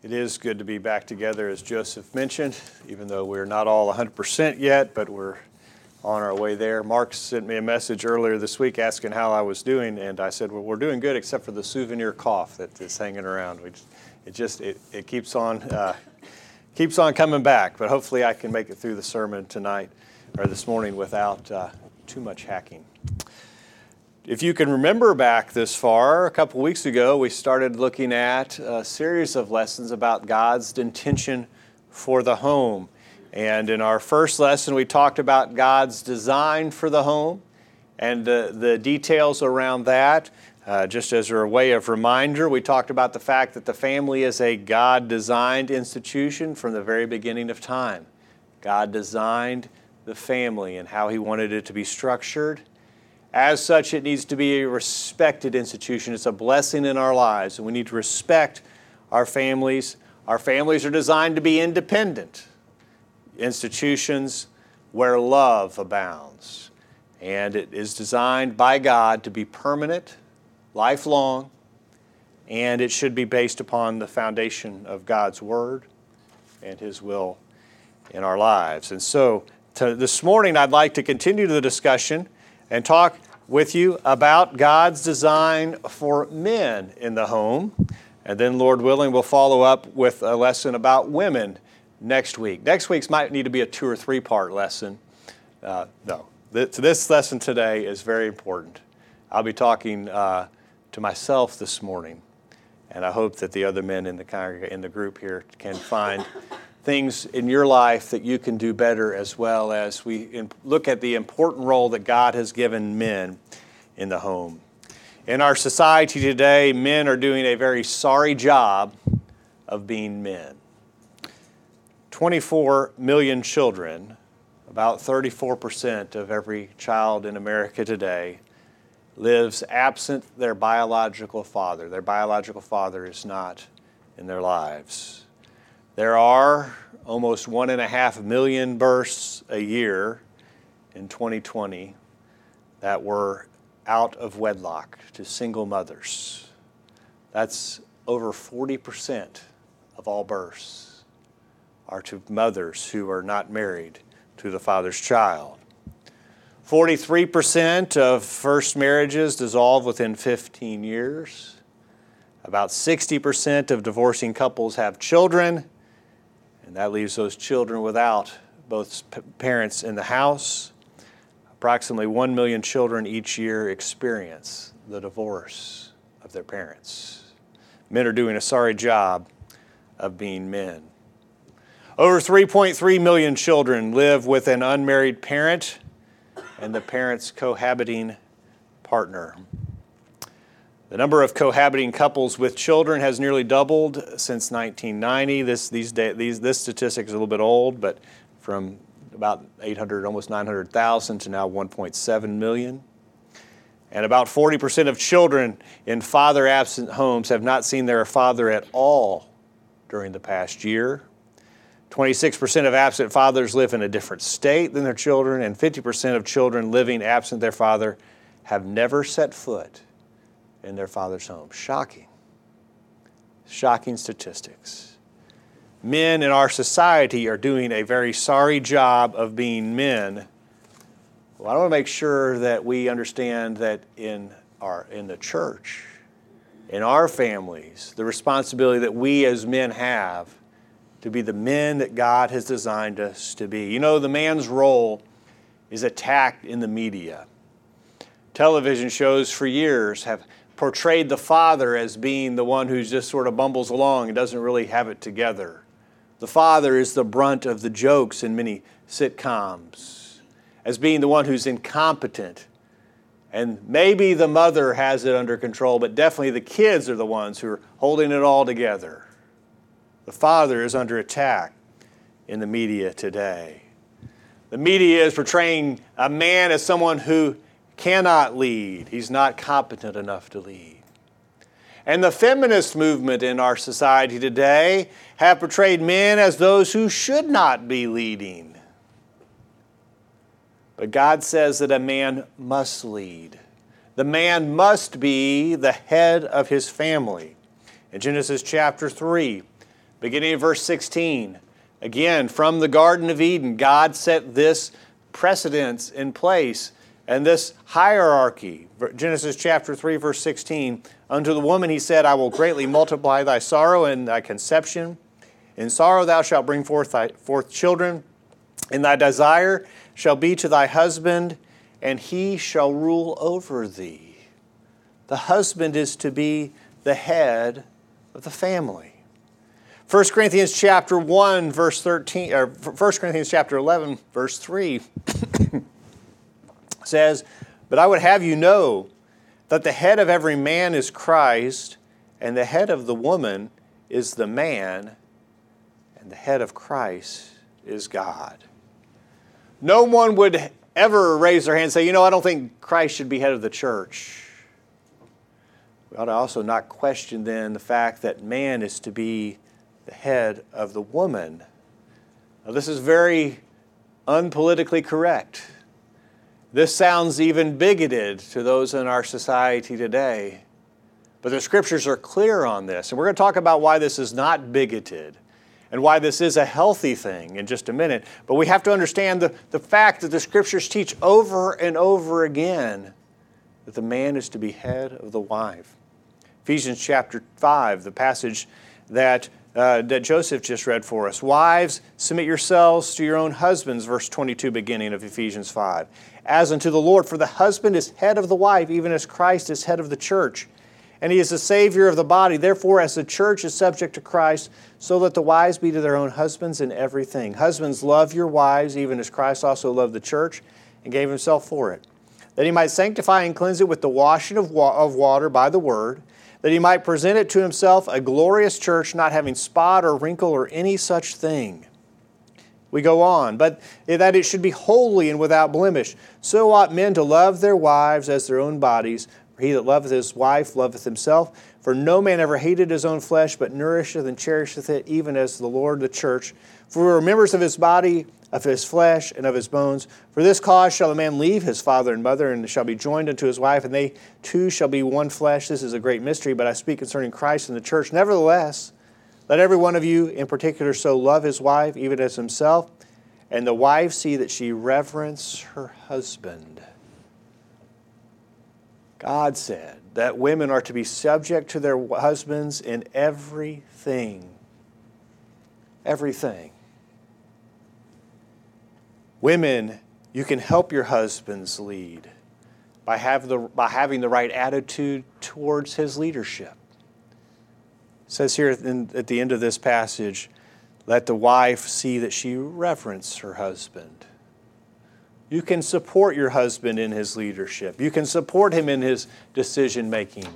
It is good to be back together, as Joseph mentioned, even though we're not all 100% yet, but we're on our way there. Mark sent me a message earlier this week asking how I was doing, and I said, "Well, we're doing good, except for the souvenir cough that is hanging around. Just, it just it, it keeps on uh, keeps on coming back. But hopefully, I can make it through the sermon tonight or this morning without uh, too much hacking." If you can remember back this far, a couple weeks ago, we started looking at a series of lessons about God's intention for the home. And in our first lesson, we talked about God's design for the home and the, the details around that. Uh, just as a way of reminder, we talked about the fact that the family is a God designed institution from the very beginning of time. God designed the family and how He wanted it to be structured as such, it needs to be a respected institution. It's a blessing in our lives, and we need to respect our families. Our families are designed to be independent institutions where love abounds. And it is designed by God to be permanent, lifelong, and it should be based upon the foundation of God's Word and His will in our lives. And so, to, this morning, I'd like to continue the discussion and talk with you about God's design for men in the home. And then, Lord willing, we'll follow up with a lesson about women next week. Next week's might need to be a two or three part lesson. Uh, no, this lesson today is very important. I'll be talking uh, to myself this morning, and I hope that the other men in the, congreg- in the group here can find things in your life that you can do better as well as we look at the important role that God has given men in the home. In our society today, men are doing a very sorry job of being men. 24 million children, about 34% of every child in America today, lives absent their biological father. Their biological father is not in their lives. There are almost one and a half million births a year in 2020 that were out of wedlock to single mothers. That's over 40% of all births are to mothers who are not married to the father's child. 43% of first marriages dissolve within 15 years. About 60% of divorcing couples have children and that leaves those children without both parents in the house. Approximately 1 million children each year experience the divorce of their parents. Men are doing a sorry job of being men. Over 3.3 million children live with an unmarried parent and the parent's cohabiting partner. The number of cohabiting couples with children has nearly doubled since 1990. This, these day, these, this statistic is a little bit old, but from about 800, almost 900,000 to now 1.7 million. And about 40% of children in father absent homes have not seen their father at all during the past year. 26% of absent fathers live in a different state than their children, and 50% of children living absent their father have never set foot in their father's home. Shocking. Shocking statistics. Men in our society are doing a very sorry job of being men. Well, I want to make sure that we understand that in, our, in the church, in our families, the responsibility that we as men have to be the men that God has designed us to be. You know, the man's role is attacked in the media. Television shows for years have portrayed the father as being the one who just sort of bumbles along and doesn't really have it together. The father is the brunt of the jokes in many sitcoms, as being the one who's incompetent. And maybe the mother has it under control, but definitely the kids are the ones who are holding it all together. The father is under attack in the media today. The media is portraying a man as someone who cannot lead, he's not competent enough to lead. And the feminist movement in our society today have portrayed men as those who should not be leading. But God says that a man must lead. The man must be the head of his family. In Genesis chapter 3, Beginning of verse 16. Again, from the Garden of Eden, God set this precedence in place and this hierarchy. Genesis chapter 3, verse 16. Unto the woman he said, I will greatly multiply thy sorrow and thy conception. In sorrow thou shalt bring forth, thy, forth children, and thy desire shall be to thy husband, and he shall rule over thee. The husband is to be the head of the family. 1 Corinthians chapter 1 verse 13 or 1 Corinthians chapter 11 verse 3 says, "But I would have you know that the head of every man is Christ, and the head of the woman is the man, and the head of Christ is God." No one would ever raise their hand and say, "You know, I don't think Christ should be head of the church." We ought to also not question then the fact that man is to be the head of the woman. Now, this is very unpolitically correct. This sounds even bigoted to those in our society today. But the scriptures are clear on this. And we're going to talk about why this is not bigoted and why this is a healthy thing in just a minute. But we have to understand the, the fact that the scriptures teach over and over again that the man is to be head of the wife. Ephesians chapter 5, the passage that uh, that Joseph just read for us. Wives, submit yourselves to your own husbands, verse 22, beginning of Ephesians 5. As unto the Lord, for the husband is head of the wife, even as Christ is head of the church. And he is the Savior of the body. Therefore, as the church is subject to Christ, so let the wives be to their own husbands in everything. Husbands, love your wives, even as Christ also loved the church and gave himself for it, that he might sanctify and cleanse it with the washing of, wa- of water by the word that he might present it to himself a glorious church, not having spot or wrinkle or any such thing. We go on, but that it should be holy and without blemish. So ought men to love their wives as their own bodies. For he that loveth his wife loveth himself. For no man ever hated his own flesh, but nourisheth and cherisheth it, even as the Lord the church. For we are members of his body of his flesh and of his bones. For this cause shall a man leave his father and mother, and shall be joined unto his wife, and they two shall be one flesh. This is a great mystery, but I speak concerning Christ and the church. Nevertheless, let every one of you in particular so love his wife, even as himself, and the wife see that she reverence her husband. God said that women are to be subject to their husbands in everything. Everything. Women, you can help your husbands lead by, have the, by having the right attitude towards his leadership. Says here in, at the end of this passage, let the wife see that she reverence her husband. You can support your husband in his leadership. You can support him in his decision making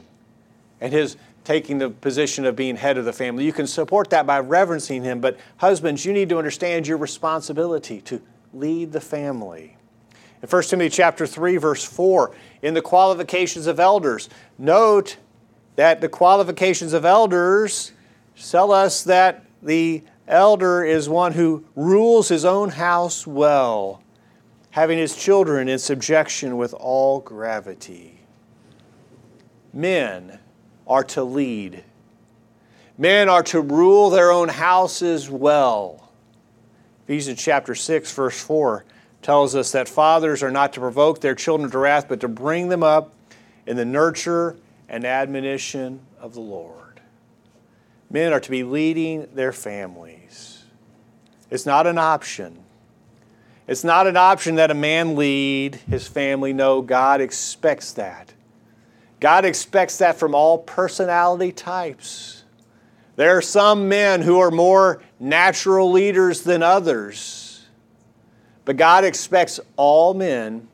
and his taking the position of being head of the family. You can support that by reverencing him. But, husbands, you need to understand your responsibility to lead the family. In 1 Timothy chapter 3 verse 4, in the qualifications of elders, note that the qualifications of elders tell us that the elder is one who rules his own house well, having his children in subjection with all gravity. Men are to lead. Men are to rule their own houses well. Ephesians chapter 6, verse 4 tells us that fathers are not to provoke their children to wrath, but to bring them up in the nurture and admonition of the Lord. Men are to be leading their families. It's not an option. It's not an option that a man lead his family. No, God expects that. God expects that from all personality types. There are some men who are more natural leaders than others. But God expects all men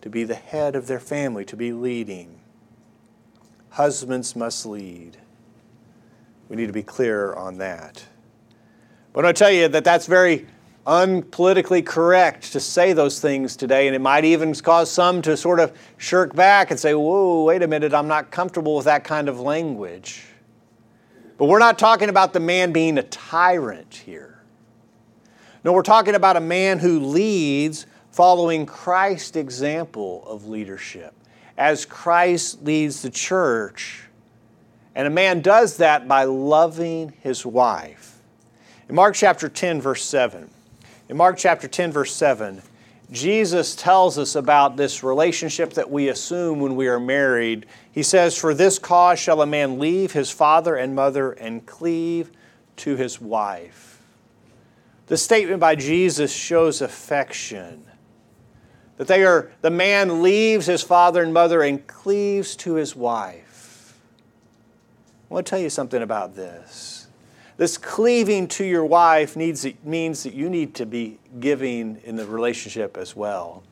to be the head of their family, to be leading. Husbands must lead. We need to be clear on that. But I tell you that that's very unpolitically correct to say those things today, and it might even cause some to sort of shirk back and say, Whoa, wait a minute, I'm not comfortable with that kind of language. But we're not talking about the man being a tyrant here. No, we're talking about a man who leads following Christ's example of leadership, as Christ leads the church. And a man does that by loving his wife. In Mark chapter 10, verse 7, in Mark chapter 10, verse 7, Jesus tells us about this relationship that we assume when we are married. He says, For this cause shall a man leave his father and mother and cleave to his wife. The statement by Jesus shows affection. That they are, the man leaves his father and mother and cleaves to his wife. I want to tell you something about this. This cleaving to your wife needs, means that you need to be giving in the relationship as well.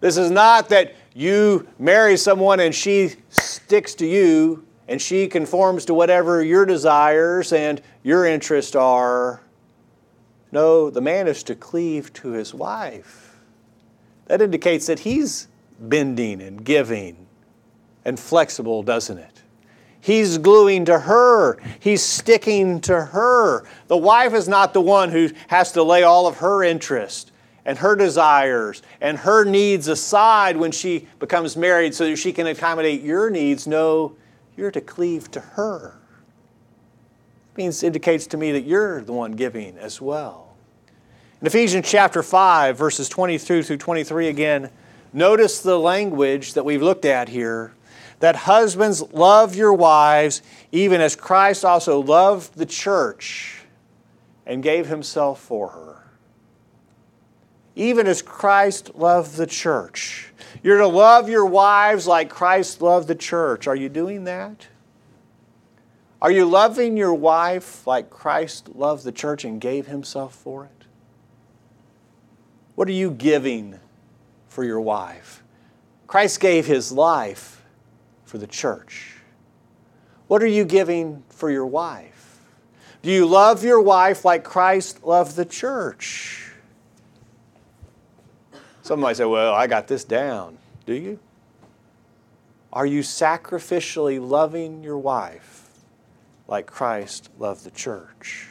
This is not that you marry someone and she sticks to you and she conforms to whatever your desires and your interests are. No, the man is to cleave to his wife. That indicates that he's bending and giving and flexible, doesn't it? He's gluing to her. He's sticking to her. The wife is not the one who has to lay all of her interest and her desires and her needs aside when she becomes married so that she can accommodate your needs. No, you're to cleave to her. It means indicates to me that you're the one giving as well. In Ephesians chapter 5, verses 22 through 23 again, notice the language that we've looked at here that husbands love your wives, even as Christ also loved the church and gave himself for her. Even as Christ loved the church. You're to love your wives like Christ loved the church. Are you doing that? Are you loving your wife like Christ loved the church and gave himself for it? What are you giving for your wife? Christ gave his life for the church? What are you giving for your wife? Do you love your wife like Christ loved the church? Some might say, Well, I got this down. Do you? Are you sacrificially loving your wife like Christ loved the church?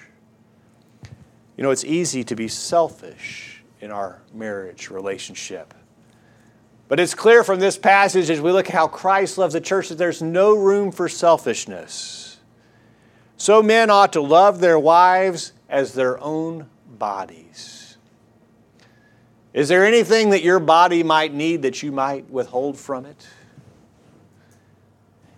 You know, it's easy to be selfish in our marriage relationship. But it's clear from this passage as we look at how Christ loves the church that there's no room for selfishness. So men ought to love their wives as their own bodies. Is there anything that your body might need that you might withhold from it?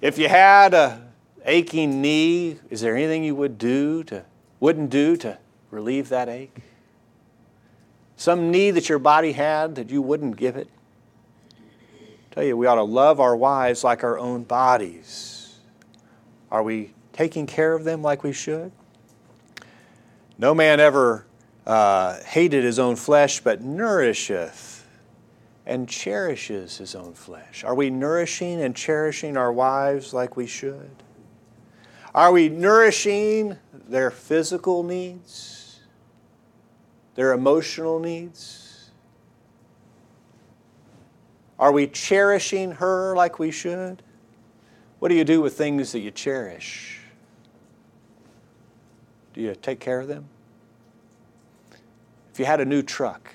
If you had a aching knee, is there anything you would do to wouldn't do to relieve that ache? Some need that your body had that you wouldn't give it? tell you, we ought to love our wives like our own bodies. Are we taking care of them like we should? No man ever uh, hated his own flesh, but nourisheth and cherishes his own flesh. Are we nourishing and cherishing our wives like we should? Are we nourishing their physical needs, their emotional needs? Are we cherishing her like we should? What do you do with things that you cherish? Do you take care of them? If you had a new truck,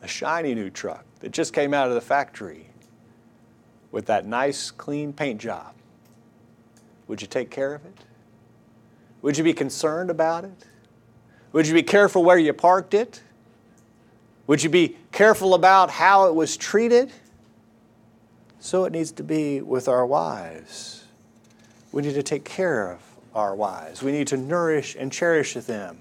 a shiny new truck that just came out of the factory with that nice, clean paint job, would you take care of it? Would you be concerned about it? Would you be careful where you parked it? Would you be careful about how it was treated? So it needs to be with our wives. We need to take care of our wives. We need to nourish and cherish them.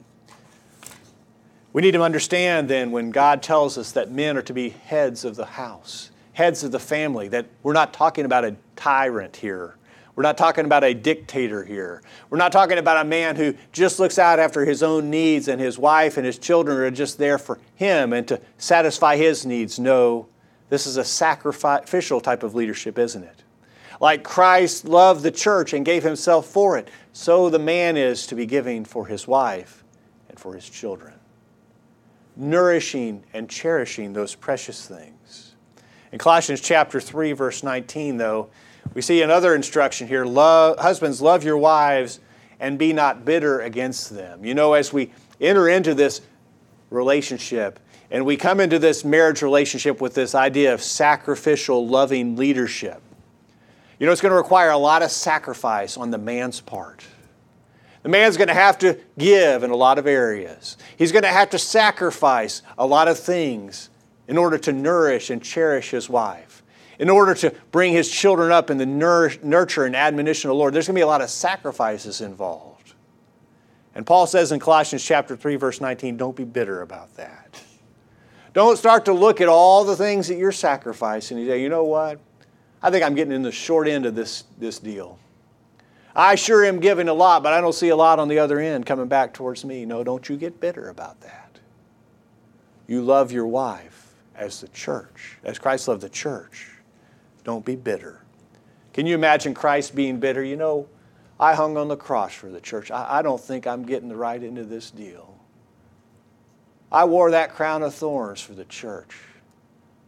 We need to understand then when God tells us that men are to be heads of the house, heads of the family, that we're not talking about a tyrant here we're not talking about a dictator here. We're not talking about a man who just looks out after his own needs and his wife and his children are just there for him and to satisfy his needs. No, this is a sacrificial type of leadership, isn't it? Like Christ loved the church and gave himself for it, so the man is to be giving for his wife and for his children. Nourishing and cherishing those precious things. In Colossians chapter 3, verse 19, though, we see another instruction here love, husbands, love your wives and be not bitter against them. You know, as we enter into this relationship and we come into this marriage relationship with this idea of sacrificial, loving leadership, you know, it's going to require a lot of sacrifice on the man's part. The man's going to have to give in a lot of areas. He's going to have to sacrifice a lot of things in order to nourish and cherish his wife, in order to bring his children up in the nurture and admonition of the Lord. There's going to be a lot of sacrifices involved. And Paul says in Colossians chapter 3 verse 19, don't be bitter about that. Don't start to look at all the things that you're sacrificing and you say, you know what? I think I'm getting in the short end of this, this deal. I sure am giving a lot, but I don't see a lot on the other end coming back towards me. No, don't you get bitter about that. You love your wife as the church, as Christ loved the church. Don't be bitter. Can you imagine Christ being bitter? You know, I hung on the cross for the church. I, I don't think I'm getting the right end of this deal. I wore that crown of thorns for the church.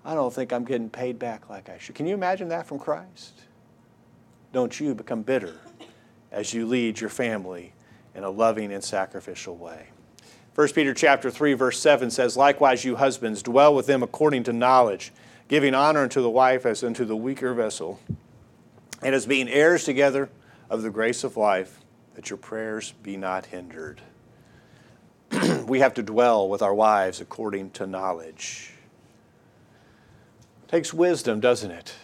I don't think I'm getting paid back like I should. Can you imagine that from Christ? Don't you become bitter as you lead your family in a loving and sacrificial way. 1 Peter chapter 3 verse 7 says, "Likewise you husbands dwell with them according to knowledge, giving honor unto the wife as unto the weaker vessel, and as being heirs together of the grace of life, that your prayers be not hindered." we have to dwell with our wives according to knowledge. It takes wisdom, doesn't it?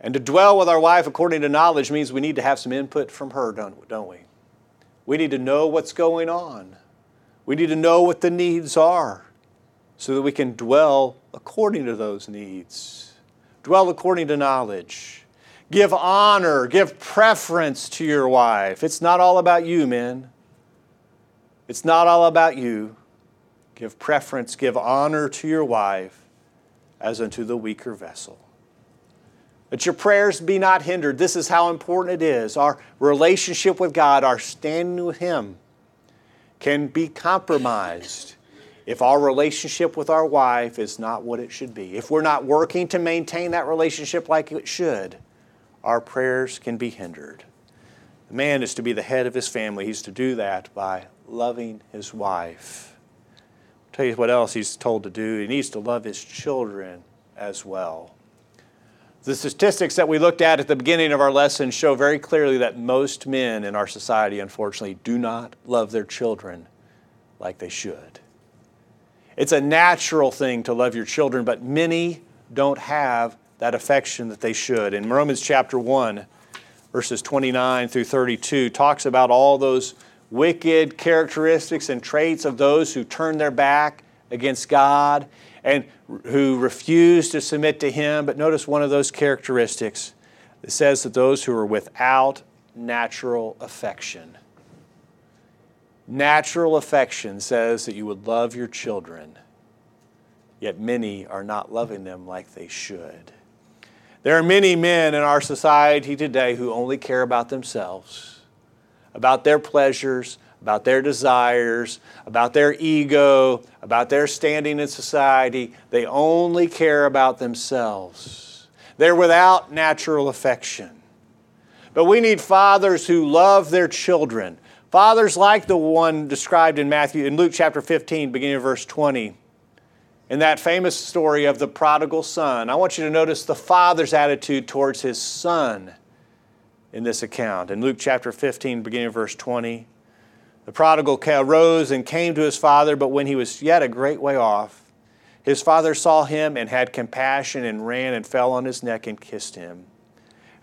And to dwell with our wife according to knowledge means we need to have some input from her, don't, don't we? We need to know what's going on. We need to know what the needs are so that we can dwell according to those needs. Dwell according to knowledge. Give honor, give preference to your wife. It's not all about you, men. It's not all about you. Give preference, give honor to your wife as unto the weaker vessel. That your prayers be not hindered. This is how important it is. Our relationship with God, our standing with Him, can be compromised if our relationship with our wife is not what it should be. If we're not working to maintain that relationship like it should, our prayers can be hindered. The man is to be the head of his family. He's to do that by loving his wife. I'll tell you what else he's told to do. He needs to love his children as well. The statistics that we looked at at the beginning of our lesson show very clearly that most men in our society, unfortunately, do not love their children like they should. It's a natural thing to love your children, but many don't have that affection that they should. In Romans chapter 1, verses 29 through 32, talks about all those wicked characteristics and traits of those who turn their back against God and who refuse to submit to Him. But notice one of those characteristics. It says that those who are without natural affection. Natural affection says that you would love your children, yet many are not loving them like they should. There are many men in our society today who only care about themselves, about their pleasures, about their desires, about their ego, about their standing in society. They only care about themselves. They're without natural affection. But we need fathers who love their children. Fathers like the one described in Matthew in Luke chapter 15 beginning of verse 20. In that famous story of the prodigal son, I want you to notice the father's attitude towards his son in this account. In Luke chapter 15 beginning of verse 20, the prodigal arose and came to his father, but when he was yet a great way off, his father saw him and had compassion and ran and fell on his neck and kissed him.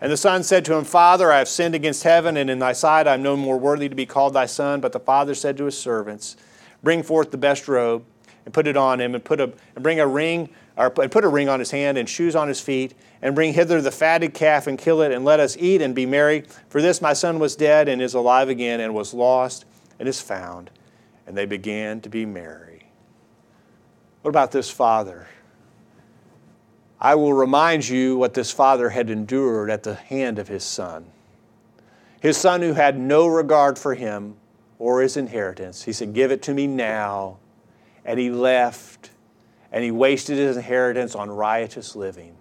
And the son said to him, Father, I have sinned against heaven, and in thy sight I am no more worthy to be called thy son. But the father said to his servants, Bring forth the best robe and put it on him, and put a and bring a ring, or and put a ring on his hand and shoes on his feet, and bring hither the fatted calf and kill it, and let us eat and be merry. For this my son was dead and is alive again, and was lost and is found, and they began to be merry. What about this father? I will remind you what this father had endured at the hand of his son. His son, who had no regard for him or his inheritance, he said, Give it to me now. And he left, and he wasted his inheritance on riotous living.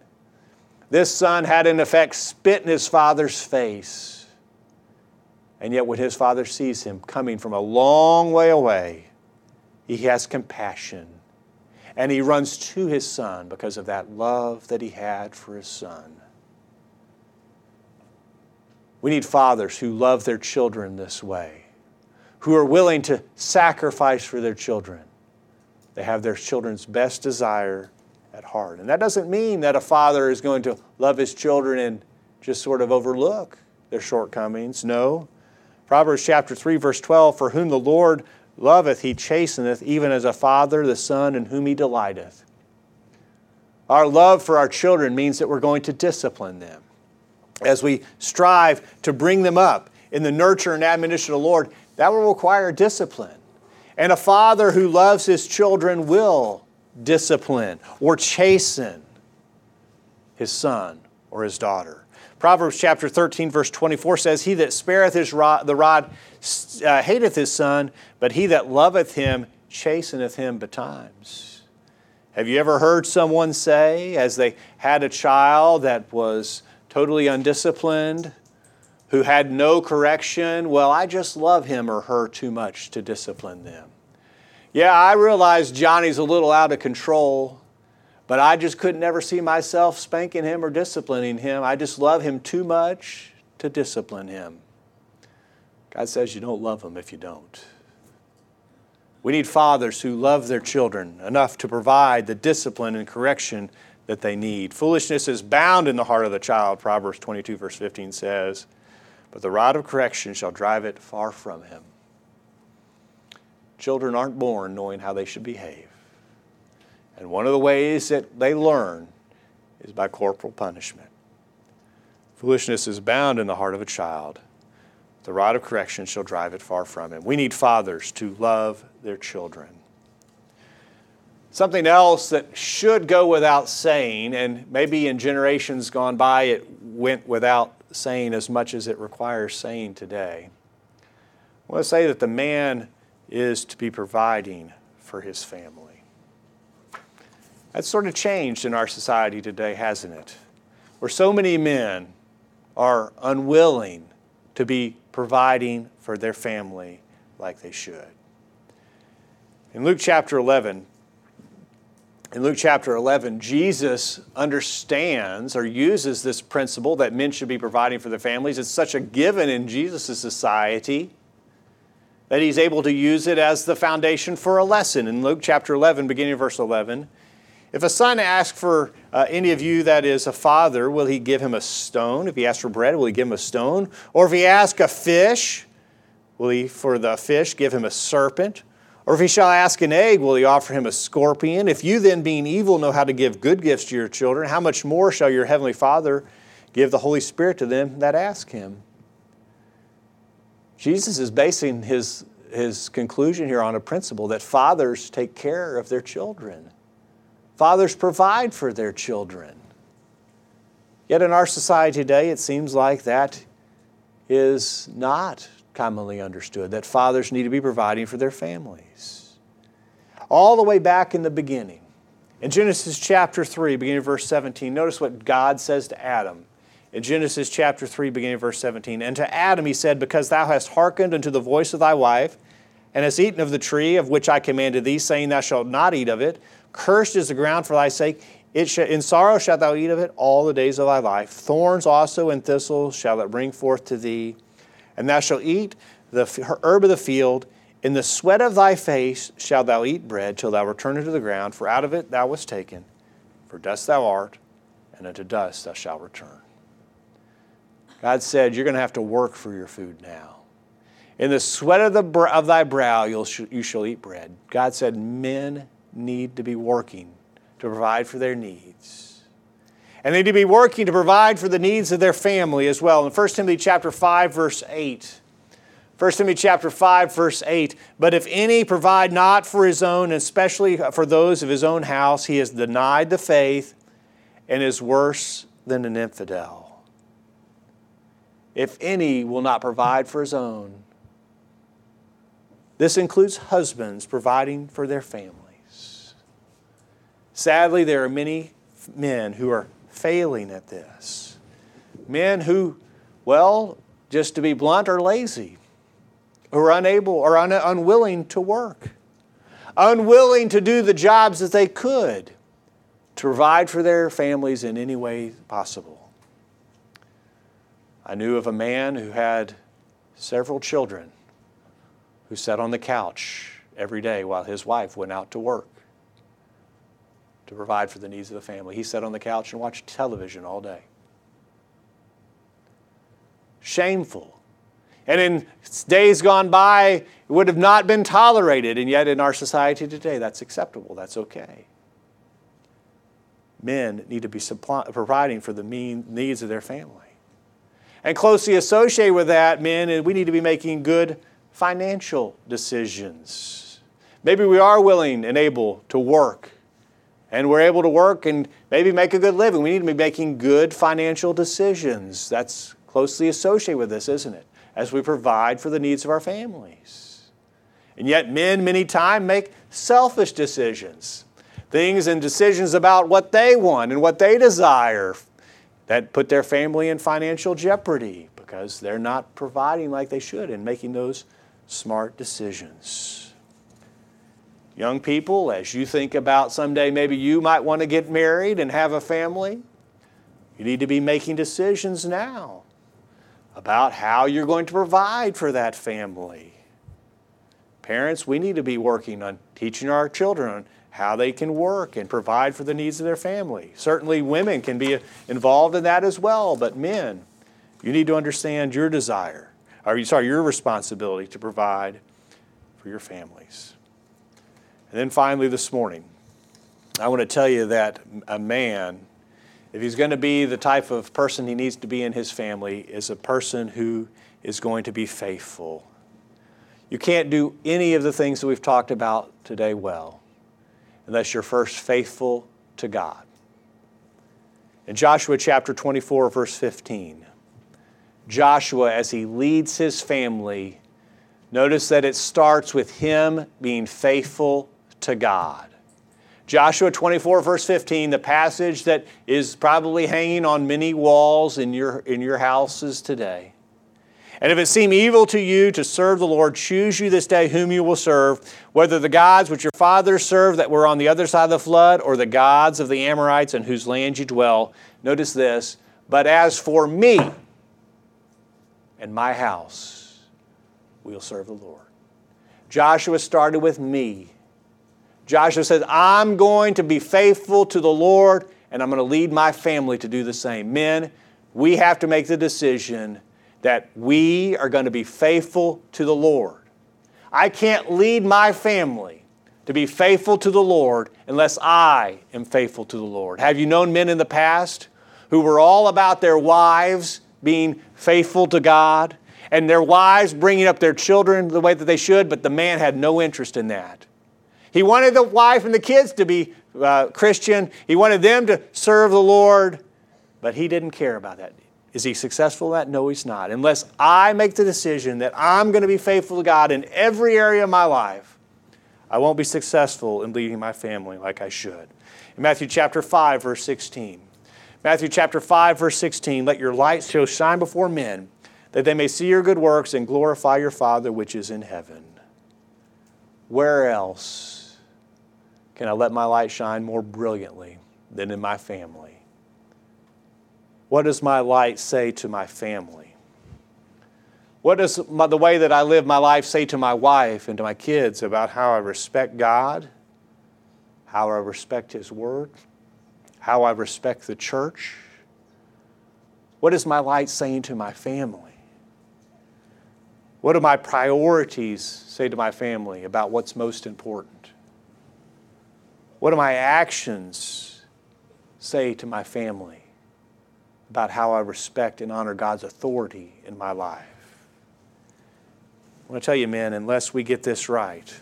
This son had, in effect, spit in his father's face and yet, when his father sees him coming from a long way away, he has compassion. And he runs to his son because of that love that he had for his son. We need fathers who love their children this way. who are willing to sacrifice for their children. They have their children's best desire at heart. And that doesn't mean that a father is going to love his children and just sort of overlook their shortcomings. No. Proverbs chapter 3 verse 12 for whom the Lord loveth he chasteneth even as a father the son in whom he delighteth. Our love for our children means that we're going to discipline them. As we strive to bring them up in the nurture and admonition of the Lord, that will require discipline. And a father who loves his children will discipline or chasten his son or his daughter. Proverbs chapter 13, verse 24 says, He that spareth his rod, the rod uh, hateth his son, but he that loveth him chasteneth him betimes. Have you ever heard someone say, as they had a child that was totally undisciplined, who had no correction, well, I just love him or her too much to discipline them? Yeah, I realize Johnny's a little out of control, but I just could never see myself spanking him or disciplining him. I just love him too much to discipline him. God says you don't love him if you don't. We need fathers who love their children enough to provide the discipline and correction that they need. Foolishness is bound in the heart of the child, Proverbs 22, verse 15 says, but the rod of correction shall drive it far from him. Children aren't born knowing how they should behave. And one of the ways that they learn is by corporal punishment. Foolishness is bound in the heart of a child. The rod of correction shall drive it far from him. We need fathers to love their children. Something else that should go without saying, and maybe in generations gone by it went without saying as much as it requires saying today. I want to say that the man is to be providing for his family. That's sort of changed in our society today, hasn't it? Where so many men are unwilling to be providing for their family like they should. In Luke chapter 11, in Luke chapter 11, Jesus understands or uses this principle that men should be providing for their families. It's such a given in Jesus' society that he's able to use it as the foundation for a lesson. In Luke chapter 11, beginning of verse 11, if a son asks for uh, any of you that is a father, will he give him a stone? If he asks for bread, will he give him a stone? Or if he asks a fish, will he for the fish give him a serpent? Or if he shall ask an egg, will he offer him a scorpion? If you then, being evil, know how to give good gifts to your children, how much more shall your heavenly Father give the Holy Spirit to them that ask him? Jesus is basing his, his conclusion here on a principle that fathers take care of their children. Fathers provide for their children. Yet in our society today, it seems like that is not commonly understood, that fathers need to be providing for their families. All the way back in the beginning, in Genesis chapter 3, beginning of verse 17, notice what God says to Adam in Genesis chapter 3, beginning of verse 17. And to Adam he said, Because thou hast hearkened unto the voice of thy wife, and hast eaten of the tree of which I commanded thee, saying, Thou shalt not eat of it, cursed is the ground for thy sake. It sh- in sorrow shalt thou eat of it all the days of thy life. Thorns also and thistles shall it bring forth to thee. And thou shalt eat the herb of the field. In the sweat of thy face shalt thou eat bread till thou return unto the ground, for out of it thou wast taken. For dust thou art, and unto dust thou shalt return. God said, You're going to have to work for your food now. In the sweat of, the, of thy brow, you shall eat bread. God said, Men need to be working to provide for their needs. And they need to be working to provide for the needs of their family as well. In 1 Timothy chapter 5, verse 8. 1 Timothy chapter 5, verse 8. But if any provide not for his own, especially for those of his own house, he has denied the faith and is worse than an infidel if any will not provide for his own. This includes husbands providing for their families. Sadly, there are many men who are failing at this. Men who, well, just to be blunt, are lazy, are unable or un- unwilling to work, unwilling to do the jobs that they could to provide for their families in any way possible. I knew of a man who had several children who sat on the couch every day while his wife went out to work to provide for the needs of the family. He sat on the couch and watched television all day. Shameful. And in days gone by, it would have not been tolerated, and yet in our society today, that's acceptable, that's okay. Men need to be supply, providing for the mean, needs of their family. And closely associated with that, men, we need to be making good financial decisions. Maybe we are willing and able to work, and we're able to work and maybe make a good living. We need to be making good financial decisions. That's closely associated with this, isn't it? As we provide for the needs of our families. And yet, men many times make selfish decisions, things and decisions about what they want and what they desire that put their family in financial jeopardy because they're not providing like they should and making those smart decisions. Young people, as you think about someday maybe you might want to get married and have a family, you need to be making decisions now about how you're going to provide for that family. Parents, we need to be working on teaching our children how they can work and provide for the needs of their family. Certainly, women can be involved in that as well, but men, you need to understand your desire, or sorry, your responsibility to provide for your families. And then finally, this morning, I want to tell you that a man, if he's going to be the type of person he needs to be in his family, is a person who is going to be faithful. You can't do any of the things that we've talked about today well unless you're first faithful to God. In Joshua chapter 24, verse 15, Joshua, as he leads his family, notice that it starts with him being faithful to God. Joshua 24, verse 15, the passage that is probably hanging on many walls in your, in your houses today. And if it seem evil to you to serve the Lord, choose you this day whom you will serve, whether the gods which your fathers served that were on the other side of the flood, or the gods of the Amorites in whose land you dwell. Notice this, but as for me and my house, we'll serve the Lord. Joshua started with me. Joshua says, I'm going to be faithful to the Lord, and I'm going to lead my family to do the same. Men, we have to make the decision that we are going to be faithful to the Lord. I can't lead my family to be faithful to the Lord unless I am faithful to the Lord. Have you known men in the past who were all about their wives being faithful to God and their wives bringing up their children the way that they should, but the man had no interest in that? He wanted the wife and the kids to be uh, Christian, he wanted them to serve the Lord, but he didn't care about that. Is he successful at that? No, he's not. Unless I make the decision that I'm going to be faithful to God in every area of my life, I won't be successful in leading my family like I should. In Matthew chapter 5, verse 16. Matthew chapter 5, verse 16, let your light so shine before men that they may see your good works and glorify your Father which is in heaven. Where else can I let my light shine more brilliantly than in my family? What does my light say to my family? What does my, the way that I live my life say to my wife and to my kids about how I respect God, how I respect His Word, how I respect the church? What is my light saying to my family? What do my priorities say to my family about what's most important? What do my actions say to my family about how I respect and honor God's authority in my life. I want to tell you, men, unless we get this right,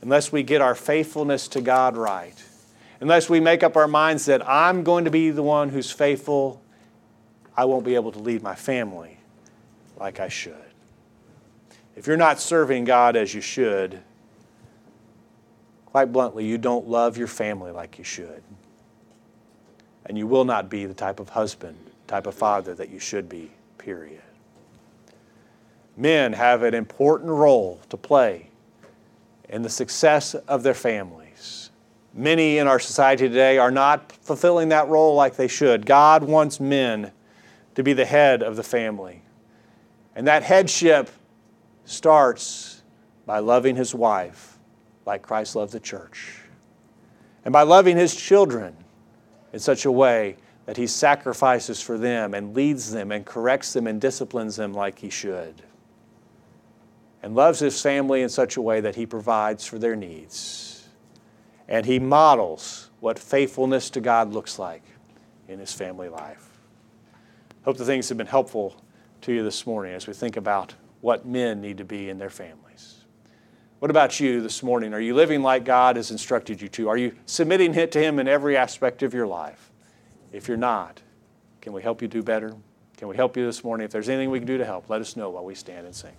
unless we get our faithfulness to God right, unless we make up our minds that I'm going to be the one who's faithful, I won't be able to lead my family like I should. If you're not serving God as you should, quite bluntly, you don't love your family like you should. And you will not be the type of husband type of father that you should be, period. Men have an important role to play in the success of their families. Many in our society today are not fulfilling that role like they should. God wants men to be the head of the family. And that headship starts by loving his wife like Christ loved the church, and by loving his children in such a way that he sacrifices for them and leads them and corrects them and disciplines them like he should, and loves his family in such a way that he provides for their needs, and he models what faithfulness to God looks like in his family life. Hope the things have been helpful to you this morning as we think about what men need to be in their families. What about you this morning? Are you living like God has instructed you to? Are you submitting it to Him in every aspect of your life? If you're not, can we help you do better? Can we help you this morning? If there's anything we can do to help, let us know while we stand and sing.